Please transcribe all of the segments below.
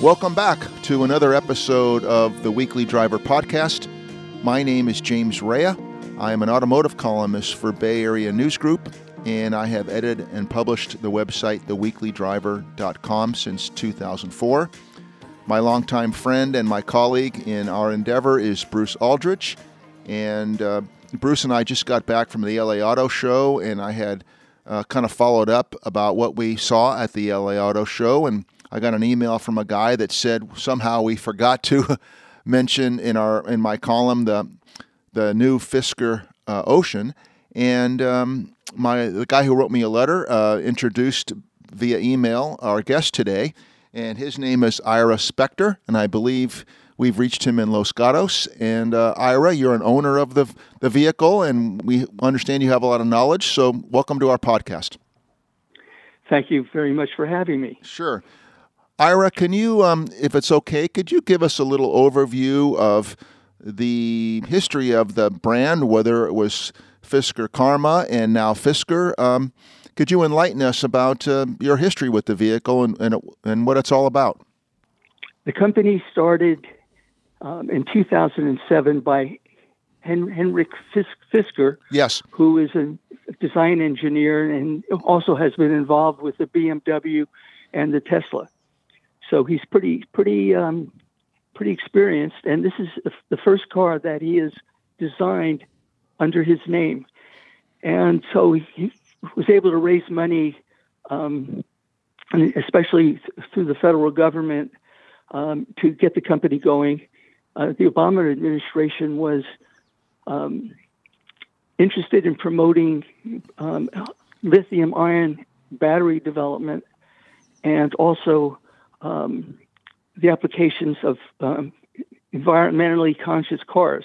Welcome back to another episode of the Weekly Driver Podcast. My name is James Raia. I am an automotive columnist for Bay Area News Group, and I have edited and published the website theweeklydriver.com since 2004. My longtime friend and my colleague in our endeavor is Bruce Aldrich, and uh, Bruce and I just got back from the LA Auto Show, and I had uh, kind of followed up about what we saw at the LA Auto Show, and I got an email from a guy that said somehow we forgot to mention in our in my column the the new Fisker uh, Ocean, and um, my the guy who wrote me a letter uh, introduced via email our guest today, and his name is Ira Spector, and I believe we've reached him in Los Gatos. And uh, Ira, you're an owner of the the vehicle, and we understand you have a lot of knowledge. So welcome to our podcast. Thank you very much for having me. Sure. Ira, can you, um, if it's okay, could you give us a little overview of the history of the brand, whether it was Fisker Karma and now Fisker? Um, could you enlighten us about uh, your history with the vehicle and, and, and what it's all about? The company started um, in 2007 by Hen- Henrik Fisker, yes, who is a design engineer and also has been involved with the BMW and the Tesla. So he's pretty pretty um, pretty experienced, and this is the first car that he has designed under his name. And so he was able to raise money, um, especially through the federal government, um, to get the company going. Uh, the Obama administration was um, interested in promoting um, lithium ion battery development and also um, the applications of um, environmentally conscious cars,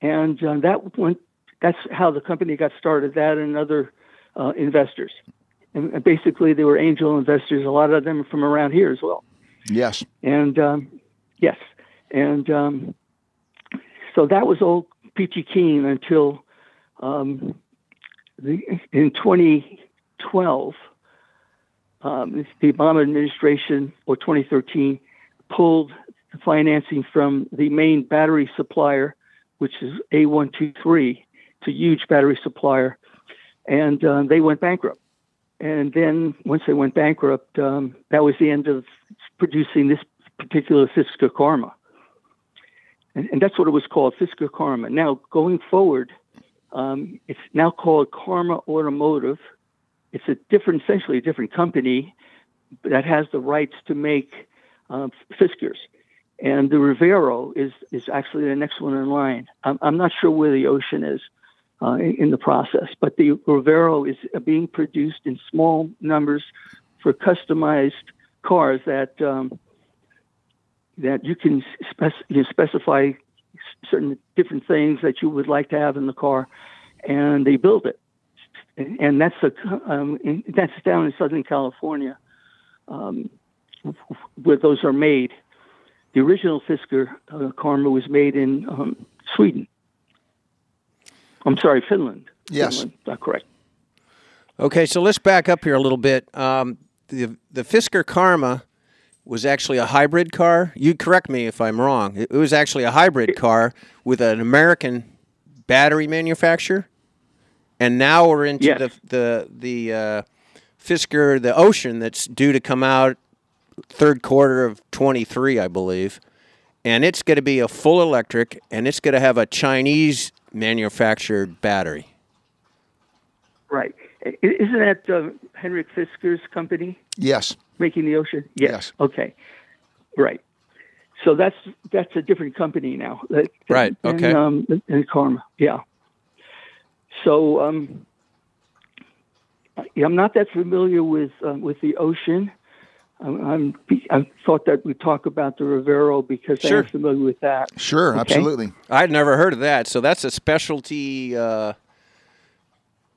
and uh, that went. That's how the company got started. That and other uh, investors, and basically they were angel investors. A lot of them from around here as well. Yes. And um, yes, and um, so that was all peachy keen until um, the, in 2012 um, the Obama administration or 2013 pulled the financing from the main battery supplier, which is A123, it's a huge battery supplier, and uh, they went bankrupt. And then once they went bankrupt, um, that was the end of producing this particular Fisker Karma. And, and, that's what it was called, Fisker Karma. Now, going forward, um, it's now called Karma Automotive it's a different, essentially a different company that has the rights to make uh, Fiskers. And the Revero is, is actually the next one in line. I'm, I'm not sure where the Ocean is uh, in, in, the process, but the Revero is being produced in small numbers for customized cars that um, that you can spec- you specify certain different things that you would like to have in the car, and they build it and that's a um, that's down in Southern California, um, where those are made. The original Fisker uh, Karma was made in um, Sweden. I'm sorry, Finland. Yes, Finland, not correct. Okay, so let's back up here a little bit. Um, the the Fisker Karma was actually a hybrid car. You correct me if I'm wrong. It was actually a hybrid car with an American battery manufacturer and now we're into yes. the the the uh, Fisker the Ocean that's due to come out third quarter of 23, I believe, and it's going to be a full electric, and it's going to have a Chinese manufactured battery. Right. Isn't that uh, Henrik Fisker's company? Yes. Making the Ocean. Yes. yes. Okay. Right. So that's that's a different company now. That, right. Okay. And, um, and Karma. Yeah. So um, I'm not that familiar with uh, with the ocean. I'm, I'm, i thought that we talk about the Revero because sure. I'm familiar with that. Sure, okay? absolutely. I'd never heard of that. So that's a specialty uh,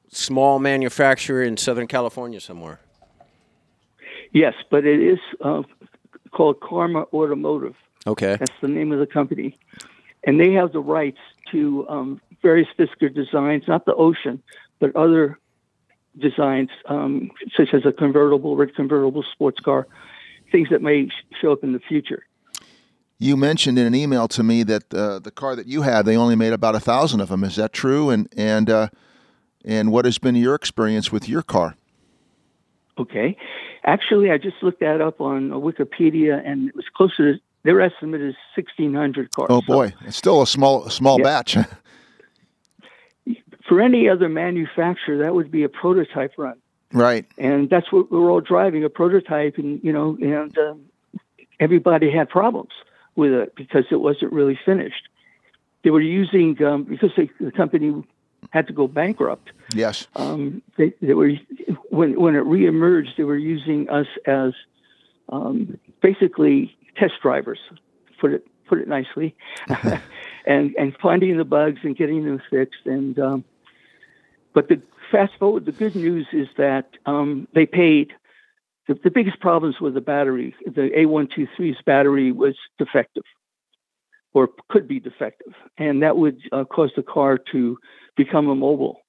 small manufacturer in Southern California somewhere. Yes, but it is uh, called Karma Automotive. Okay, that's the name of the company, and they have the rights to um, various Fisker designs, not the Ocean, but other designs, um, such as a convertible, red convertible sports car. things that may show up in the future. You mentioned in an email to me that uh, the car that you had, they only made about a thousand of them. Is that true? And and uh, and what has been your experience with your car? Okay, actually, I just looked that up on Wikipedia, and it was closer to their estimate is sixteen hundred cars. Oh boy, so, it's still a small small yeah. batch. For any other manufacturer, that would be a prototype run. Right. And that's what we were all driving a prototype, and you know, and um, everybody had problems with it because it wasn't really finished. They were using um, because they, the company had to go bankrupt. Yes. Um, they, they were when when it reemerged, they were using us as um, basically test drivers. Put it put it nicely, and and finding the bugs and getting them fixed. And um, but the fast forward, the good news is that um, they paid the, the biggest problems with the battery, the A123's battery was defective or could be defective, and that would uh, cause the car to become immobile.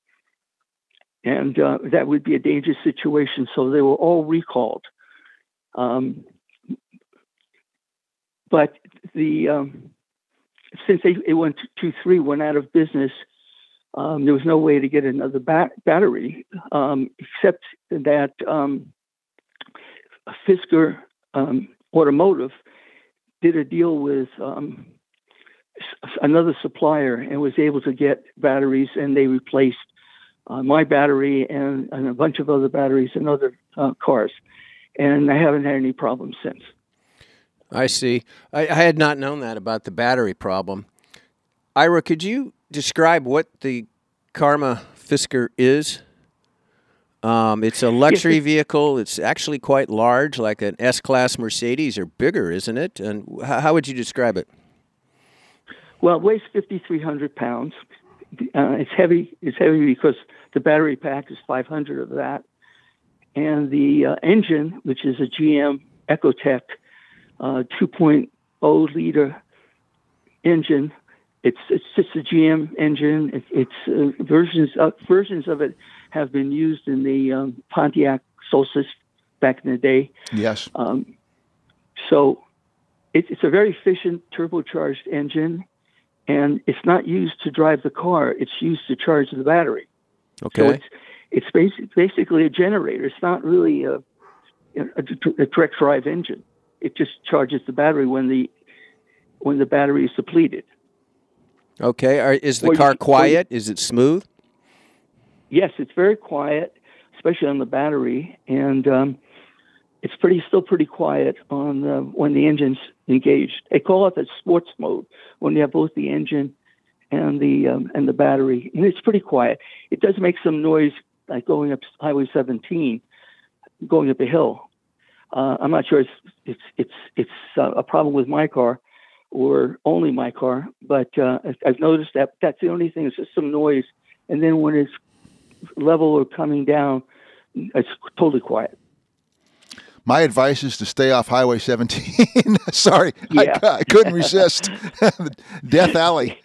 And uh, that would be a dangerous situation. So they were all recalled. Um, but the um, since A123 went out of business, um, there was no way to get another bat- battery um, except that um, Fisker um, Automotive did a deal with um, another supplier and was able to get batteries, and they replaced uh, my battery and, and, a bunch of other batteries in other uh, cars. And I haven't had any problems since. I see. I, I, had not known that about the battery problem. Ira, could you describe what the Karma Fisker is? Um, it's a luxury vehicle. It's actually quite large, like an S-Class Mercedes, or bigger, isn't it? And how, how would you describe it? Well, it weighs 5,300 pounds. Uh, it's heavy. It's heavy because the battery pack is 500 of that, and the uh, engine, which is a GM Ecotec uh, 2.0 liter engine, it's it's just a GM engine. It, it's uh, versions of, versions of it have been used in the um, Pontiac Solstice back in the day. Yes. Um, so it, it's a very efficient turbocharged engine, and it's not used to drive the car. It's used to charge the battery. Okay. So it's it's basic, basically a generator. It's not really a, a, a direct drive engine. It just charges the battery when the when the battery is depleted. Okay. Are, is the car quiet? is it smooth? Yes, it's very quiet, especially on the battery, and um, it's pretty still pretty quiet on the, when the engine's engaged. They call it the sports mode when you have both the engine and the um, and the battery, and it's pretty quiet. It does make some noise, like going up Highway 17, going up a hill. Uh, I'm not sure it's it's it's it's uh, a problem with my car or only my car, but uh, I've noticed that that's the only thing. It's just some noise, and then when it's level or coming down, it's totally quiet. My advice is to stay off Highway 17. Sorry, yeah. I, I, couldn't resist. Death Alley.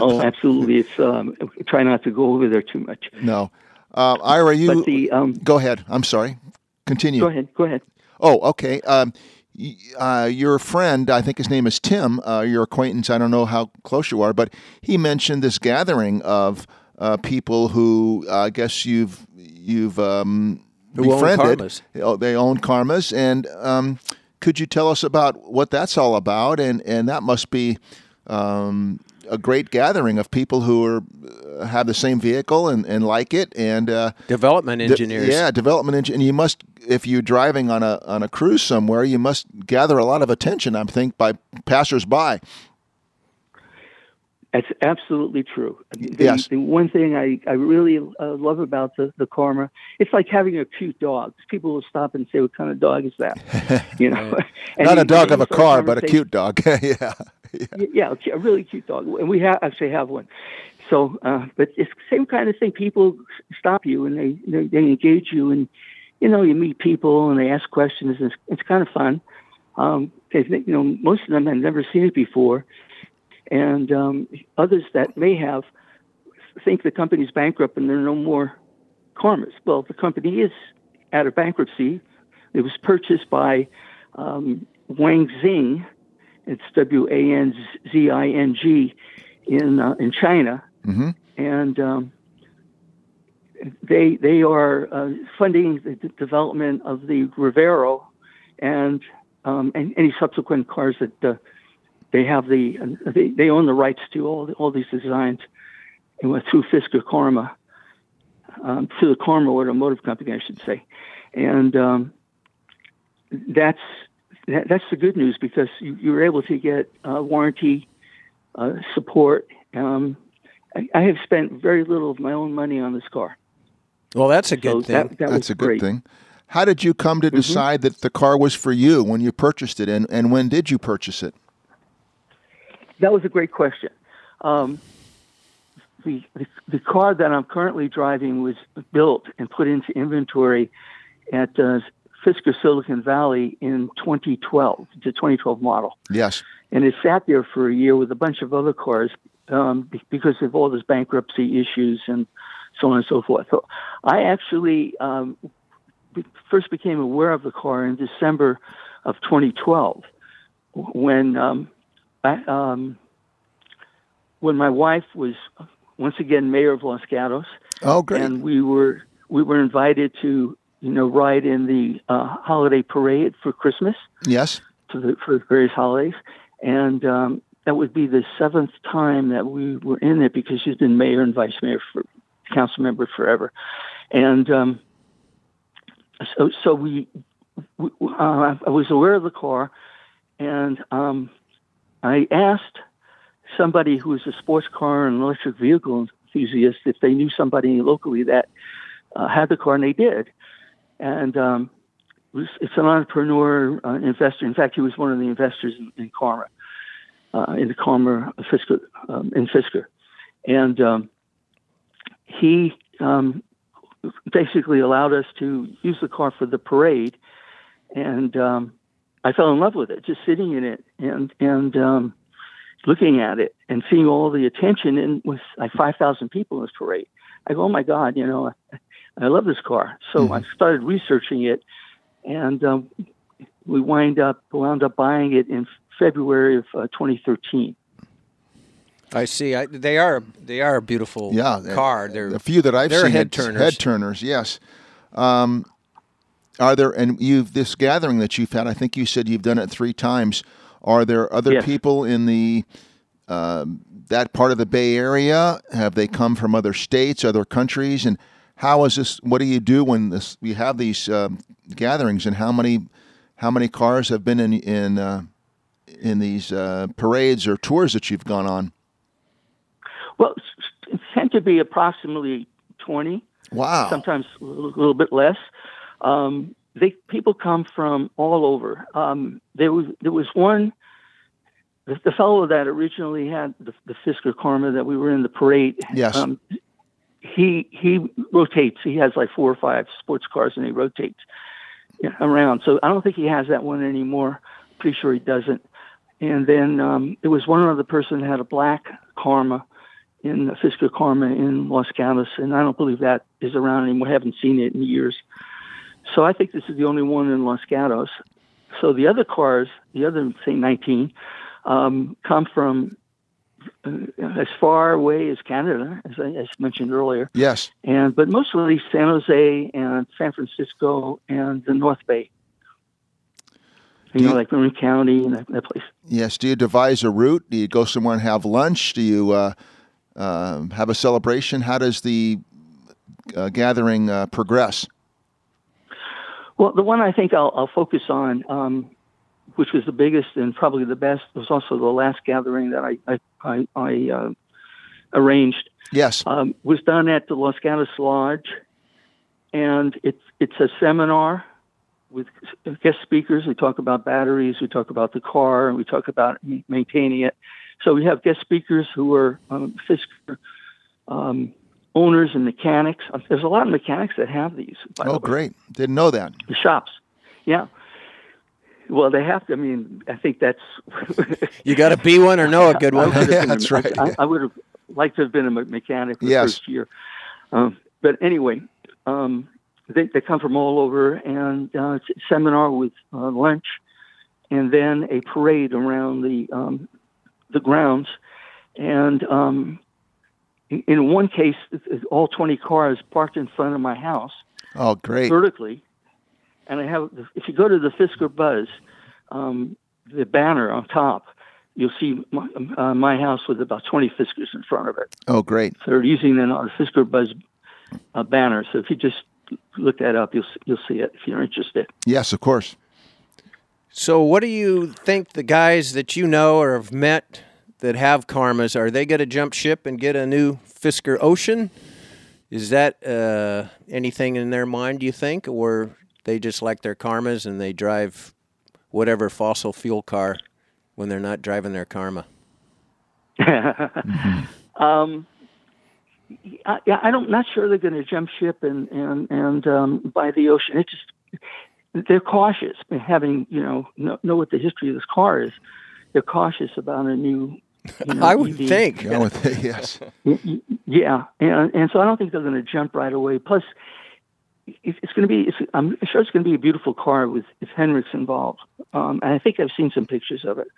oh, absolutely. It's um, try not to go over there too much. No, uh, Ira, you the, um, go ahead. I'm sorry. Continue. Go ahead. Go ahead. Oh, okay. Um, uh, your friend, I think his name is Tim, uh, your acquaintance, I don't know how close you are, but he mentioned this gathering of uh, people who uh, I guess you've you've um, befriended. Own oh, they own karmas, and um, could you tell us about what that's all about? And and that must be um, a great gathering of people who are uh, have the same vehicle and, and like it and uh, development engineers. De- yeah, development engineer. And you must if you're driving on a on a cruise somewhere, you must gather a lot of attention. I think by passersby. That's absolutely true. The, yes. The one thing I, I really uh, love about the, the Karma, it's like having a cute dog. People will stop and say, "What kind of dog is that?" You know, not a dog of a car, but a cute dog. yeah. yeah, yeah, a really cute dog, and we have actually have one. So, uh, but it's the same kind of thing. People stop you and they, they they engage you, and you know you meet people and they ask questions. It's, it's kind of fun. Um, you know, most of them have never seen it before, and um, others that may have think the company's bankrupt and there are no more karmas. Well, the company is out of bankruptcy. it was purchased by um, Wang Xing. It's W A N Z I N G in uh, in China, hmm and um, they they are uh, funding the development of the Revero and um, and any subsequent cars that uh, they have the uh, they, they own the rights to all all these designs and went through Fisker Karma um, through the Karma Automotive Company, I should say, and um, that's that, that's the good news because you, you were able to get uh, warranty uh, support. Um, I, I have spent very little of my own money on this car. Well, that's a good so thing. that, that That's was a good great. thing. How did you come to decide that the car was for you when you purchased it, and, and when did you purchase it? That was a great question. Um, the, the the car that I'm currently driving was built and put into inventory at uh, Fisker Silicon Valley in 2012. It's a 2012 model, Yes. and it sat there for a year with a bunch of other cars um, because of all those bankruptcy issues and so on and so forth. So I actually um, first became aware of the car in December of 2012 when um, I, um, when my wife was once again mayor of Los Gatos, Oh, great. and we were we were invited to you know ride in the uh, holiday parade for Christmas. Yes. to the for the various holidays, and um, that would be the seventh time that we were in it because she's been mayor and vice mayor for council member forever, and um, so so we, we uh, I was aware of the car, and um, I asked somebody who was a sports car and electric vehicle enthusiast if they knew somebody locally that uh, had the car, and they did, and um, it's an entrepreneur uh, investor. In fact, he was one of the investors in, in Karma, uh, in the Karma Fisker, um, in Fisker, and um, he um, basically allowed us to use the car for the parade, and um, I fell in love with it, just sitting in it and and um, looking at it and seeing all the attention. And with like five thousand people in this parade, I go, oh my god, you know, I, I love this car. So I started researching it, and um, we wind up wound up buying it in February of uh, 2013. I see. I, they are they are a beautiful Yeah. car. They're a few that I've they're seen. head turners. Head turners, yes. Um, are there, and you've, this gathering that you've had, I think you said you've done it three times. Are there other Yes. people in the, um, that part of the Bay Area? Have they come from other states, other countries? And how is this, what do you do when this, you have these um, gatherings and how many, how many cars have been in, in, uh, in these uh, parades or tours that you've gone on? Well, it tend to be approximately 20. Wow. sometimes a little, little bit less. Um, they people come from all over. Um, there was there was one. The, the fellow that originally had the, the Fisker Karma that we were in the parade. Yes. Um, he he rotates. He has like four or five sports cars, and he rotates around. So I don't think he has that one anymore. Pretty sure he doesn't. And then um, there was one other person had a black Karma in Fisker Karma in Los Gatos, and I don't believe that is around anymore. I haven't seen it in years. So I think this is the only one in Los Gatos. So the other cars, the other say 19, um, come from as far away as Canada, as I as mentioned earlier, yes. and but mostly San Jose and San Francisco and the North Bay. You Do know, like Marin County and that, that place. Yes. Do you devise a route? Do you go somewhere and have lunch? Do you uh, um have a celebration? How does the uh, gathering uh, progress? Well, the one I think I'll, I'll focus on, um, which was the biggest and probably the best, was also the last gathering that I I, I, I uh, arranged. Yes. Um, was done at the Los Gatos Lodge, and it's it's a seminar with guest speakers. We talk about batteries, we talk about the car, and we talk about maintaining it. So we have guest speakers who are um, Fisker um, owners and mechanics. There's a lot of mechanics that have these. by the Oh, way great. Didn't know that. the shops. Yeah. Well, they have to. I mean, I think that's. You got to be one or know a good one. Yeah, that's a- right, I. I would have liked to have been a mechanic the Yes. first year. Um, but anyway, um, they, they come from all over, and uh, it's a seminar with uh, lunch, and then a parade around the um, the grounds. And um, in, in one case, all 20 cars parked in front of my house Oh, great. vertically. And I have, if you go to the Fisker Buzz, um, the banner on top, you'll see my, uh, my house with about 20 Fiskers in front of it. Oh, great. So they're using the uh, Fisker Buzz uh, banner. So if you just look that up, you'll you'll see it if you're interested. Yes, of course. So, what do you think the guys that you know or have met that have karmas are they going to jump ship and get a new Fisker Ocean? Is that uh, anything in their mind? Do you think, or they just like their karmas and they drive whatever fossil fuel car when they're not driving their karma? um, I, yeah, I don't. Not sure they're going to jump ship and and and um, buy the ocean. It just they're cautious, having you know know, know what the history of this car is. They're cautious about a new. You know, I would EV. think. Yeah, with, yes. Y- y- Yeah, and and so I don't think they're going to jump right away. Plus, it- it's going to be. It's, I'm sure it's going to be a beautiful car with if Henrik's involved. Um, and I think I've seen some pictures of it,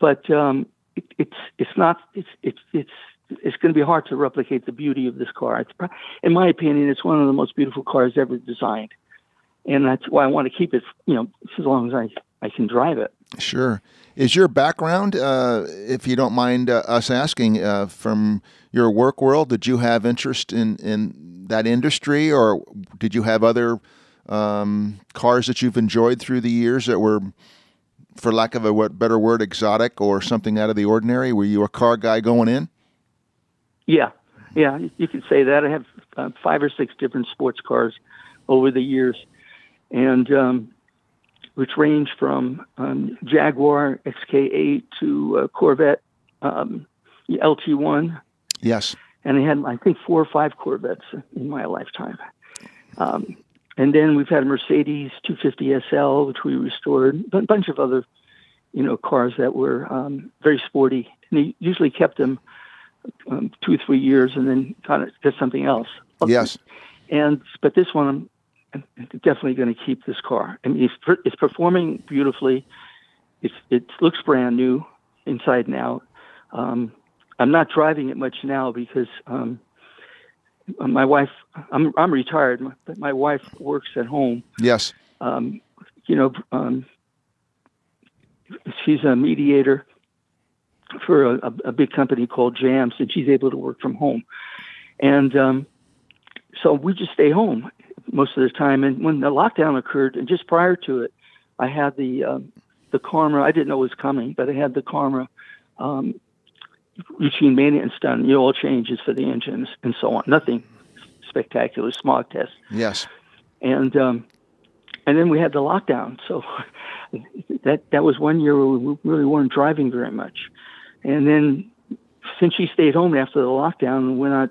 but um, it, it's it's not. It's it's it's it's going to be hard to replicate the beauty of this car. It's, in my opinion, it's one of the most beautiful cars ever designed, and that's why I want to keep it. You know, as long as I I can drive it. Sure. Is your background, uh, if you don't mind uh, us asking, uh, from your work world, did you have interest in, in that industry or did you have other um, cars that you've enjoyed through the years that were, for lack of a better word, exotic or something out of the ordinary? Were you a car guy going in? Yeah, yeah, you could say that. I have uh, five or six different sports cars over the years, and um, which range from um, Jaguar XK8 to uh, Corvette um, LT1, Yes. and I had I think four or five Corvettes in my lifetime. Um, and then we've had a Mercedes 250 SL, which we restored, a bunch of other, you know, cars that were um, very sporty. And he usually kept them um, two or three years, and then kind of did something else. Yes. And but this one, definitely going to keep this car. I mean, it's, it's performing beautifully. It's it looks brand new inside and out. Um, I'm not driving it much now because um, my wife. I'm I'm retired, but my wife works at home. Yes. Um, you know, um, she's a mediator for a, a big company called JAMS, and she's able to work from home. And um, so we just stay home most of the time. And when the lockdown occurred, and just prior to it, I had the um, the Karma. I didn't know it was coming, but I had the Karma um, routine maintenance done, the oil changes for the engines and so on. Nothing spectacular, smog test. Yes. And um, and then we had the lockdown. So that that was one year where we really weren't driving very much. And then since she stayed home after the lockdown, we're not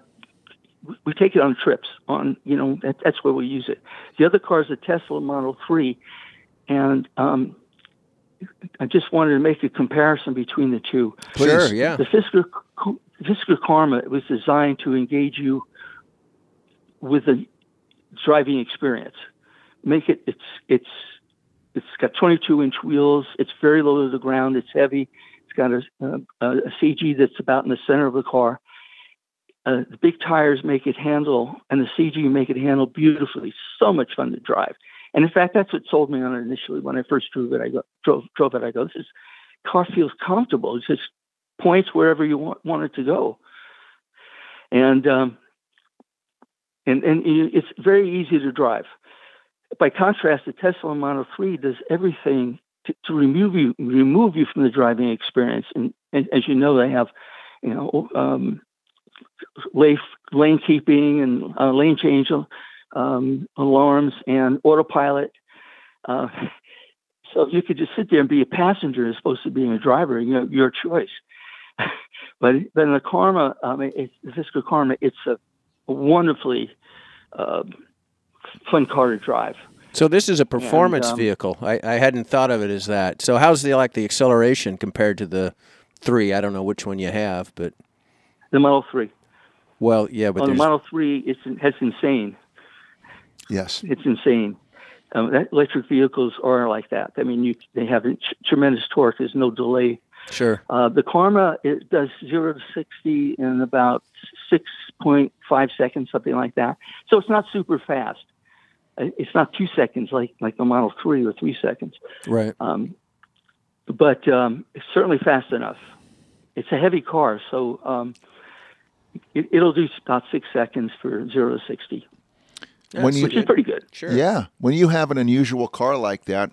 we take it on trips. On you know that, that's where we use it. The other car is a Tesla Model Three, and um, I just wanted to make a comparison between the two. Sure, yeah. The Fisker Fisker Karma was designed to engage you with a driving experience. Make it it's it's it's got 22 inch wheels. It's very low to the ground. It's heavy. It's got a, a, a CG that's about in the center of the car. Uh, the big tires make it handle, and the CG make it handle beautifully. So much fun to drive. And in fact, that's what sold me on it initially when I first drove it. I go, drove drove it. I go, this is car feels comfortable. It just points wherever you want, want it to go. And um, and and it's very easy to drive. By contrast, the Tesla Model 3 does everything to, to remove you remove you from the driving experience. And, and as you know, they have you know um, lane lane keeping and uh, lane change um, alarms and autopilot. Uh, so you could just sit there and be a passenger as opposed to being a driver. You know, your choice. but but in the Karma, um, it, the Fisker Karma, it's a, a wonderfully uh, fun car to drive. So this is a performance um, vehicle. I, I hadn't thought of it as that. So how's the like the acceleration compared to the three? I don't know which one you have, but The Model Three. Well, yeah, but On the Model Three, it's that's insane. Yes. It's insane. Um, that electric vehicles are like that. I mean, you, they have tr- tremendous torque. There's no delay. Sure. Uh, the Karma it does zero to sixty in about six point five seconds, something like that. So it's not super fast. Uh, It's not two seconds like like the Model Three or three seconds. Right. Um, but um, it's certainly fast enough. It's a heavy car, so um, it, it'll do about six seconds for zero to sixty, When you- which is pretty good. Sure. Yeah. When you have an unusual car like that,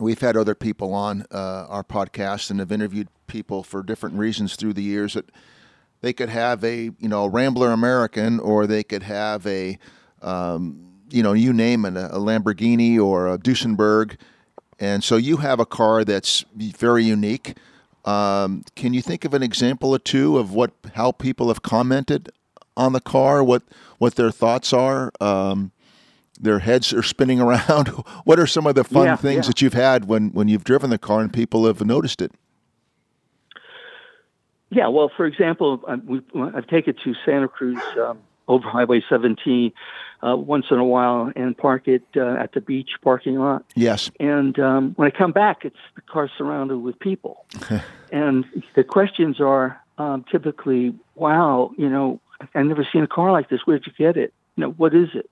we've had other people on uh, our podcast and have interviewed people for different reasons through the years that they could have a you know Rambler American or they could have a um, you know you name it a, a Lamborghini or a Duesenberg, and so you have a car that's very unique. Um, can you think of an example or two of what how people have commented on the car? What what their thoughts are? Um, their heads are spinning around. what are some of the fun Yeah, things yeah. that you've had when when you've driven the car and people have noticed it? Yeah, well, for example, I've taken it to Santa Cruz um, over Highway 17 uh, once in a while and park it uh, at the beach parking lot. Yes. And um, when I come back, it's the car surrounded with people. and the questions are um, typically, wow, you know, I've never seen a car like this. Where'd you get it? You know, what is it?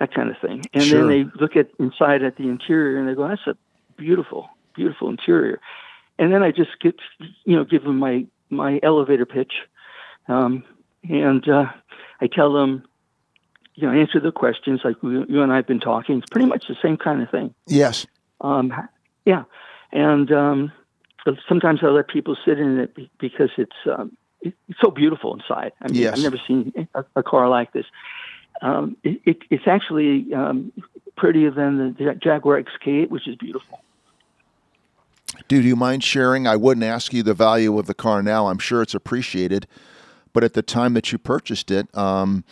That kind of thing. And Sure. then they look at inside at the interior and they go, that's a beautiful, beautiful interior. And then I just get, you know, give them my, my elevator pitch. Um, and uh, I tell them, you know, answer the questions like we, you and I have been talking. It's pretty much the same kind of thing. Yes. Um, yeah, and um, sometimes I let people sit in it because it's um, it's so beautiful inside. I mean, Yes. I've never seen a, a car like this. Um, it, it, it's actually um, prettier than the Jaguar XK8, which is beautiful. Do you mind sharing? I wouldn't ask you the value of the car now. I'm sure it's appreciated, but at the time that you purchased it, um,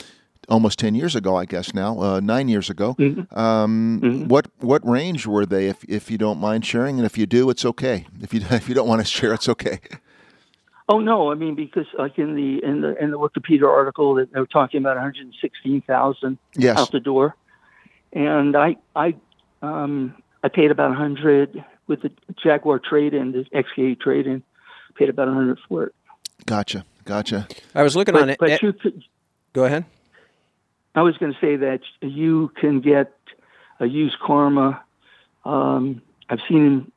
almost ten years ago, I guess now, uh, nine years ago, um, what what range were they? If if you don't mind sharing, and if you do, it's okay. If you if you don't want to share, it's okay. Oh no, I mean because like in the in the in the Wikipedia article that they were talking about 116,000 Yes. out the door, and I I um I paid about 100 with the Jaguar trade-in, the XK trade-in, paid about 100 for it. Gotcha. Gotcha. I was looking on it. but eh, you could, Go ahead. I was going to say that you can get a used Karma. Um, I've seen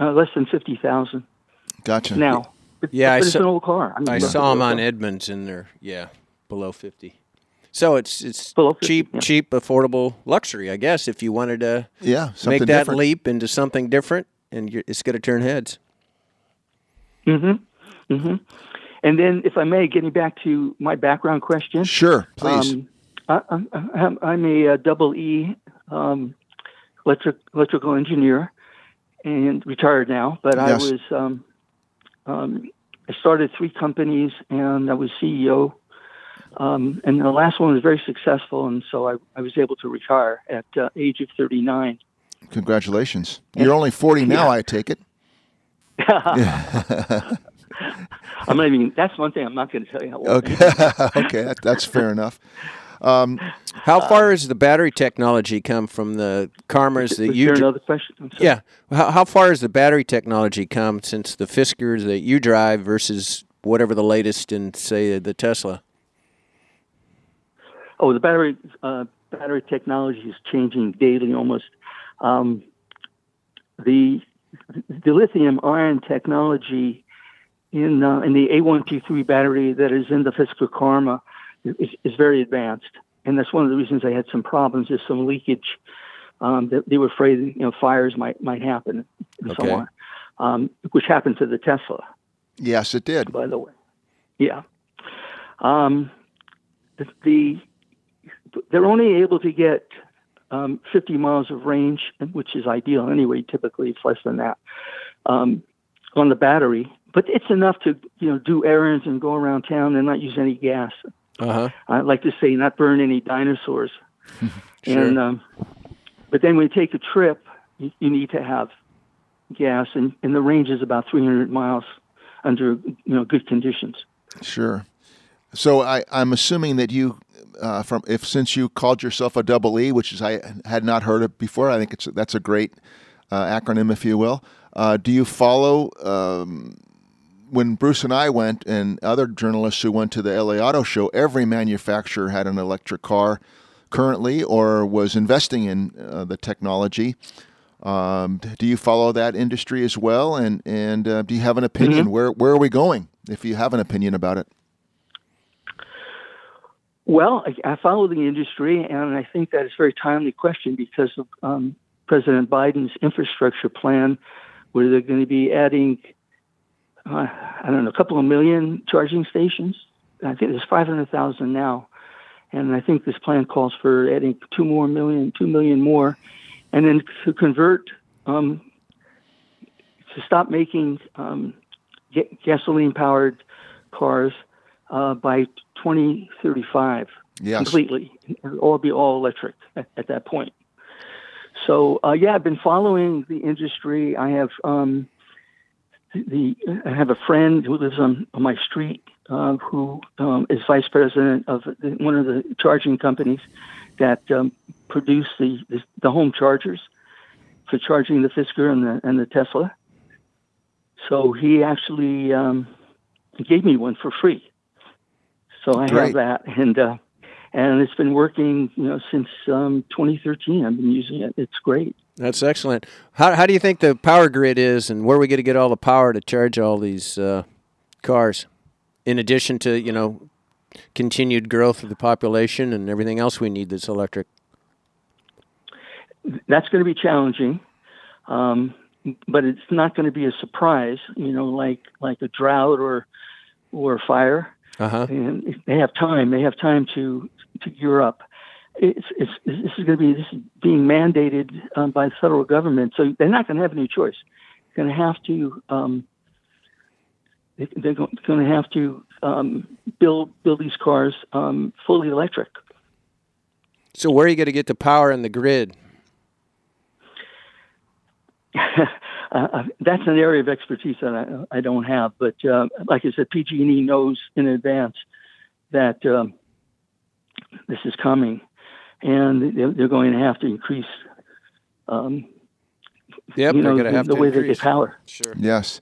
uh, less than fifty thousand Gotcha. now. But, Yeah, I but it's saw- an old car. mean, I saw an them on car. Edmunds, and they're yeah below fifty. So it's it's 50, cheap, yeah. cheap, affordable luxury, I guess. If you wanted to Yeah. Make that different. leap into something different, and you're, it's going to turn heads. Mm-hmm. Mm-hmm. And then, if I may, getting back to my background question. Sure. Please. Um, I, I'm, I'm- I'm a, uh double E um, electric electrical engineer and retired now. But I was um, um, I started three companies and I was CEO. Um, and the last one was very successful, and so I, I was able to retire at uh, age of 39. Congratulations. You're only 40 now. I take it. I'm not even. That's one thing I'm not going to tell you how old. Okay. okay. That, that's fair enough. How far has the battery technology come from the Karmas that you? there dri- another question? I'm sorry. yeah. How, how far has the battery technology come since the Fiskers that you drive versus whatever the latest in, say, the Tesla? Oh, the battery uh, battery technology is changing daily almost. Um, the the lithium ion technology in uh, in the A123 battery that is in the Fisker Karma is, is very advanced, and that's one of the reasons I had some problems. There's some leakage. Um, that they were afraid you know fires might might happen and Okay. so on, um, which happened to the Tesla Yes, it did. by the way. Yeah. Um, the, the they're only able to get um, 50 miles of range, which is ideal anyway. Typically, it's less than that um, on the battery, but it's enough to you know do errands and go around town and not use any gas. Uh huh. I like to say not burn any dinosaurs. Sure. And um, but then when you take a trip, you, you need to have gas, and, and the range is about 300 miles under you know good conditions. Sure. So I, I'm assuming that you uh, from if since you called yourself a double E, which is I had not heard of before. I think it's that's a great uh, acronym, if you will. Uh, do you follow? Um, when Bruce and I went, and other journalists who went to the LA Auto Show, every manufacturer had an electric car currently or was investing in uh, the technology. Um, do you follow that industry as well? And and uh, do you have an opinion? Mm-hmm. Where where are we going? If you have an opinion about it. Well, I, I follow the industry, and I think that is a very timely question because of um, President Biden's infrastructure plan, where they're going to be adding, uh, I don't know, a couple of million charging stations. I think there's 500,000 now, and I think this plan calls for adding two more million, two million more, and then to convert, um, to stop making um, ga- gasoline-powered cars uh, by 2035 Yes. completely. It'll all be all electric at, at that point. So uh, yeah, I've been following the industry. I have um, the I have a friend who lives on, on my street uh, who um, is vice president of the, one of the charging companies that um, produce the, the the home chargers for charging the Fisker and the and the Tesla. So he actually um, gave me one for free. So I Great. have that, and uh, and it's been working, you know, since um, 2013. I've been using it. It's great. That's excellent. How, how do you think the power grid is, and where are we going to get all the power to charge all these uh, cars? In addition to you know continued growth of the population and everything else we need that's electric. That's going to be challenging, um, but it's not going to be a surprise. You know, like like a drought or or fire. Uh huh. and they have time. They have time to to gear up. It's, it's this is going to be this is being mandated um, by the federal government, so they're not going to have any choice. They're going to have to um, they- they're going to have to um, build build these cars um, fully electric. So where are you going to get the power in the grid? uh, that's an area of expertise that I, I don't have. But uh, like I said, PG&E knows in advance that um, this is coming, and they're, they're going to have to increase. Um, Yep, you they're going to the, have the to way they increase. get power. Sure. Yes.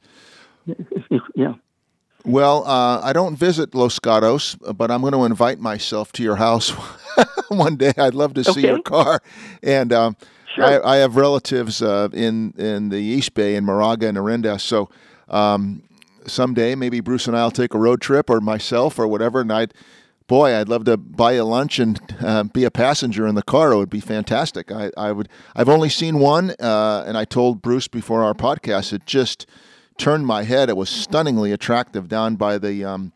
Yeah. Well, uh, I don't visit Los Gatos, but I'm going to invite myself to your house one day. I'd love to see Okay. your car, and um, Sure. I, I have relatives uh, in in the East Bay in Moraga and Orinda. So um, someday, maybe Bruce and I'll take a road trip, or myself, or whatever. And I'd, boy, I'd love to buy a lunch and uh, be a passenger in the car. It would be fantastic. I, I would. I've only seen one, uh, and I told Bruce before our podcast. It just turned my head. It was stunningly attractive down by the um,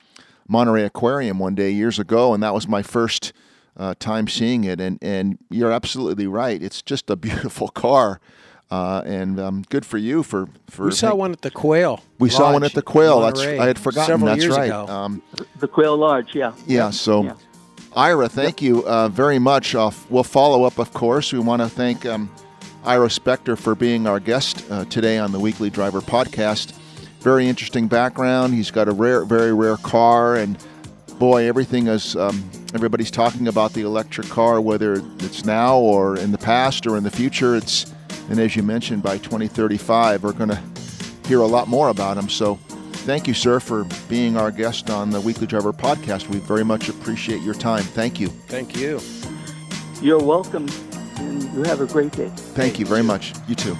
Monterey Aquarium one day years ago, and that was my first uh, time seeing it. And and you're absolutely right. It's just a beautiful car, uh, and um, good for you for for. We saw one at the Quail. We saw one at the Quail. That's I had forgotten. Several That's years right. ago. Um, The Quail Lodge. Yeah. yeah. So. Yeah. Ira, thank you uh, very much. Uh, we'll follow up, of course. We want to thank um, Ira Spector for being our guest uh, today on the Weekly Driver podcast. Very interesting background. He's got a rare, very rare car, and boy, everything is. Everybody's talking about the electric car, whether it's now or in the past or in the future. It's and as you mentioned, by 2035, we're going to hear a lot more about them. So. Thank you, sir, for being our guest on the Weekly Driver podcast. We very much appreciate your time. Thank you. Thank you. You're welcome, and you have a great day. Thank you very much. You too.